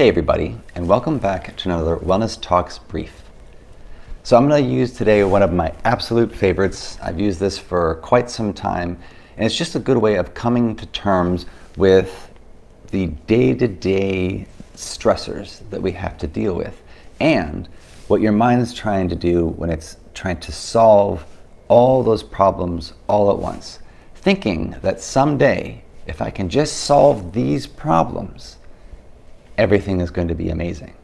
Hey everybody, and welcome back to another Wellness Talks brief. So I'm going to use today one of my absolute favorites. I've used this for quite some time, and it's just a good way of coming to terms with the day-to-day stressors that we have to deal with and what your mind's trying to do when it's trying to solve all those problems all at once, thinking that someday if I can just solve these problems, everything is going to be amazing.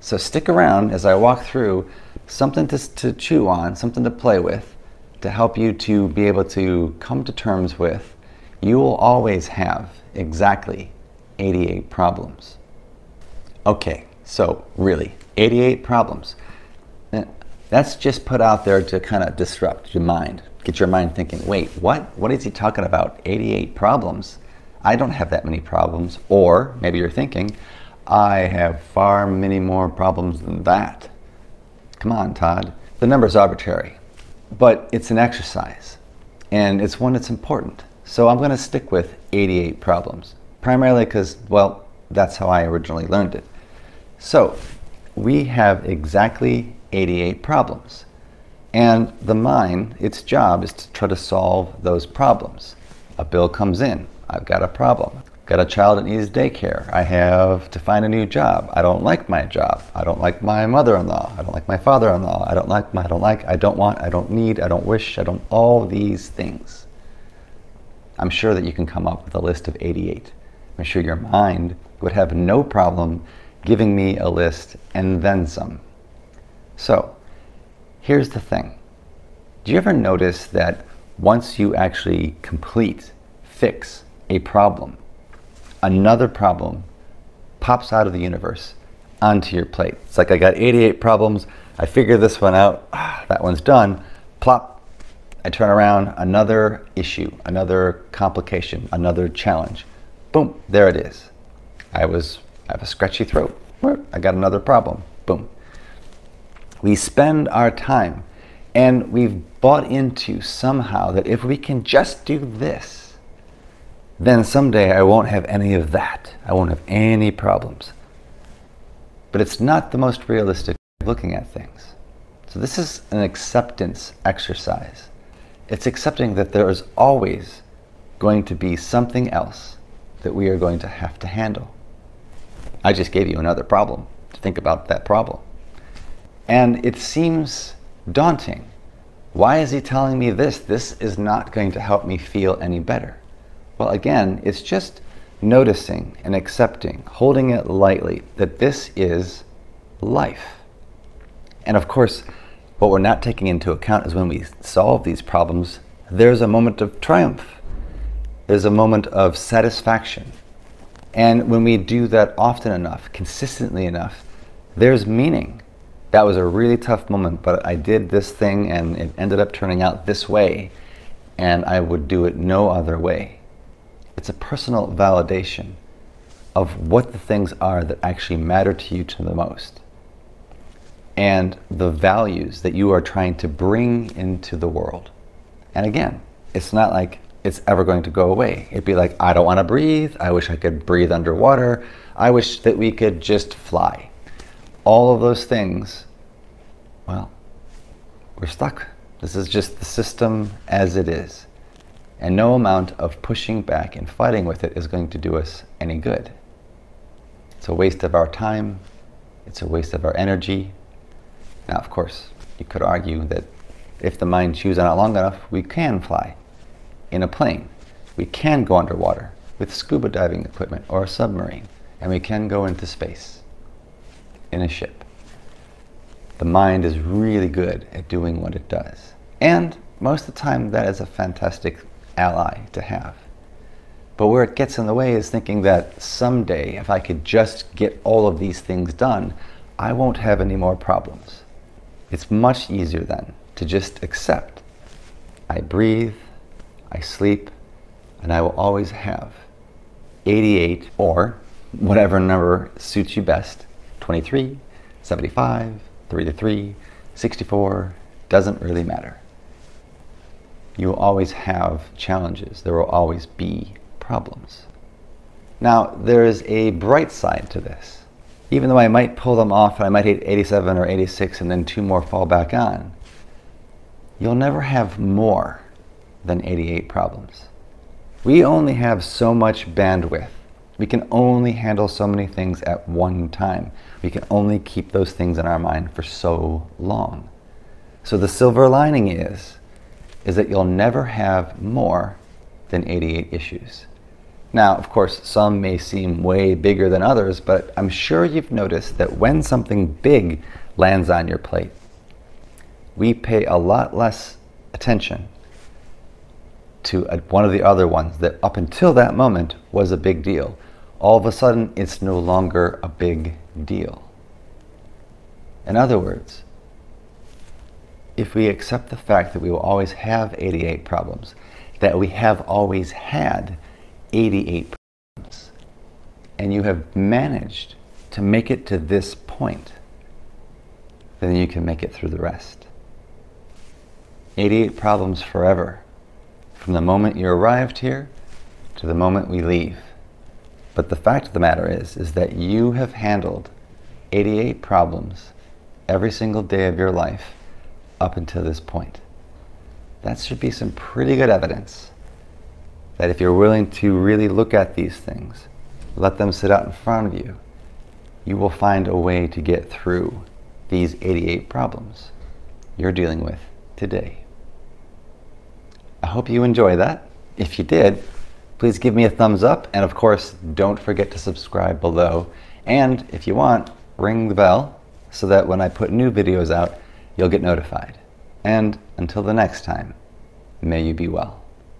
So stick around as I walk through something to, to chew on, something to play with, to help you to be able to come to terms with. You will always have exactly 88 problems. Okay, so really, 88 problems. That's just put out there to kind of disrupt your mind, get your mind thinking, wait, what? What is he talking about? 88 problems? I don't have that many problems. Or maybe you're thinking, I have far many more problems than that. Come on, Todd. The number is arbitrary, but it's an exercise, and it's one that's important. So I'm going to stick with 88 problems, primarily because, well, that's how I originally learned it. So we have exactly 88 problems. And the mind, its job is to try to solve those problems. A bill comes in. I've got a problem. Got a child that needs daycare. I have to find a new job. I don't like my job. I don't like my mother-in-law. I don't like my father-in-law. I don't like my, I don't like, I don't want, I don't need, I don't wish, I don't, all these things. I'm sure that you can come up with a list of 88. I'm sure your mind would have no problem giving me a list and then some. So, here's the thing. Do you ever notice that once you actually complete, fix, a problem, another problem pops out of the universe onto your plate. It's like I got 88 problems. I figure this one out. Ah, that one's done. Plop. I turn around. Another issue, another complication, another challenge. Boom. There it is. I was. I have a scratchy throat. I got another problem. Boom. We spend our time, and we've bought into somehow that if we can just do this, then someday I won't have any of that. I won't have any problems. But it's not the most realistic looking at things. So this is an acceptance exercise. It's accepting that there is always going to be something else that we are going to have to handle. I just gave you another problem to think about that problem. And it seems daunting. Why is he telling me this? This is not going to help me feel any better. Well, again, it's just noticing and accepting, holding it lightly, that this is life. And of course, what we're not taking into account is when we solve these problems, there's a moment of triumph. There's a moment of satisfaction. And when we do that often enough, consistently enough, there's meaning. That was a really tough moment, but I did this thing and it ended up turning out this way, and I would do it no other way. It's a personal validation of what the things are that actually matter to you to the most and the values that you are trying to bring into the world. And again, it's not like it's ever going to go away. It'd be like, I don't want to breathe. I wish I could breathe underwater. I wish that we could just fly. All of those things, well, we're stuck. This is just the system as it is and no amount of pushing back and fighting with it is going to do us any good. It's a waste of our time, it's a waste of our energy. Now, of course, you could argue that if the mind chews on it long enough, we can fly in a plane. We can go underwater with scuba diving equipment or a submarine, and we can go into space in a ship. The mind is really good at doing what it does. And most of the time, that is a fantastic ally to have. But where it gets in the way is thinking that someday, if I could just get all of these things done, I won't have any more problems. It's much easier then to just accept. I breathe, I sleep, and I will always have 88 or whatever number suits you best 23, 75, 33, 64, doesn't really matter you will always have challenges. There will always be problems. Now, there is a bright side to this. Even though I might pull them off and I might hit 87 or 86 and then two more fall back on, you'll never have more than 88 problems. We only have so much bandwidth. We can only handle so many things at one time. We can only keep those things in our mind for so long. So the silver lining is, is that you'll never have more than 88 issues. Now, of course, some may seem way bigger than others, but I'm sure you've noticed that when something big lands on your plate, we pay a lot less attention to a, one of the other ones that up until that moment was a big deal. All of a sudden, it's no longer a big deal. In other words, if we accept the fact that we will always have 88 problems, that we have always had 88 problems, and you have managed to make it to this point, then you can make it through the rest. 88 problems forever, from the moment you arrived here to the moment we leave. But the fact of the matter is, is that you have handled 88 problems every single day of your life up until this point. That should be some pretty good evidence that if you're willing to really look at these things, let them sit out in front of you, you will find a way to get through these 88 problems you're dealing with today. I hope you enjoy that. If you did, please give me a thumbs up. And of course, don't forget to subscribe below. And if you want, ring the bell so that when I put new videos out, you'll get notified. And until the next time, may you be well.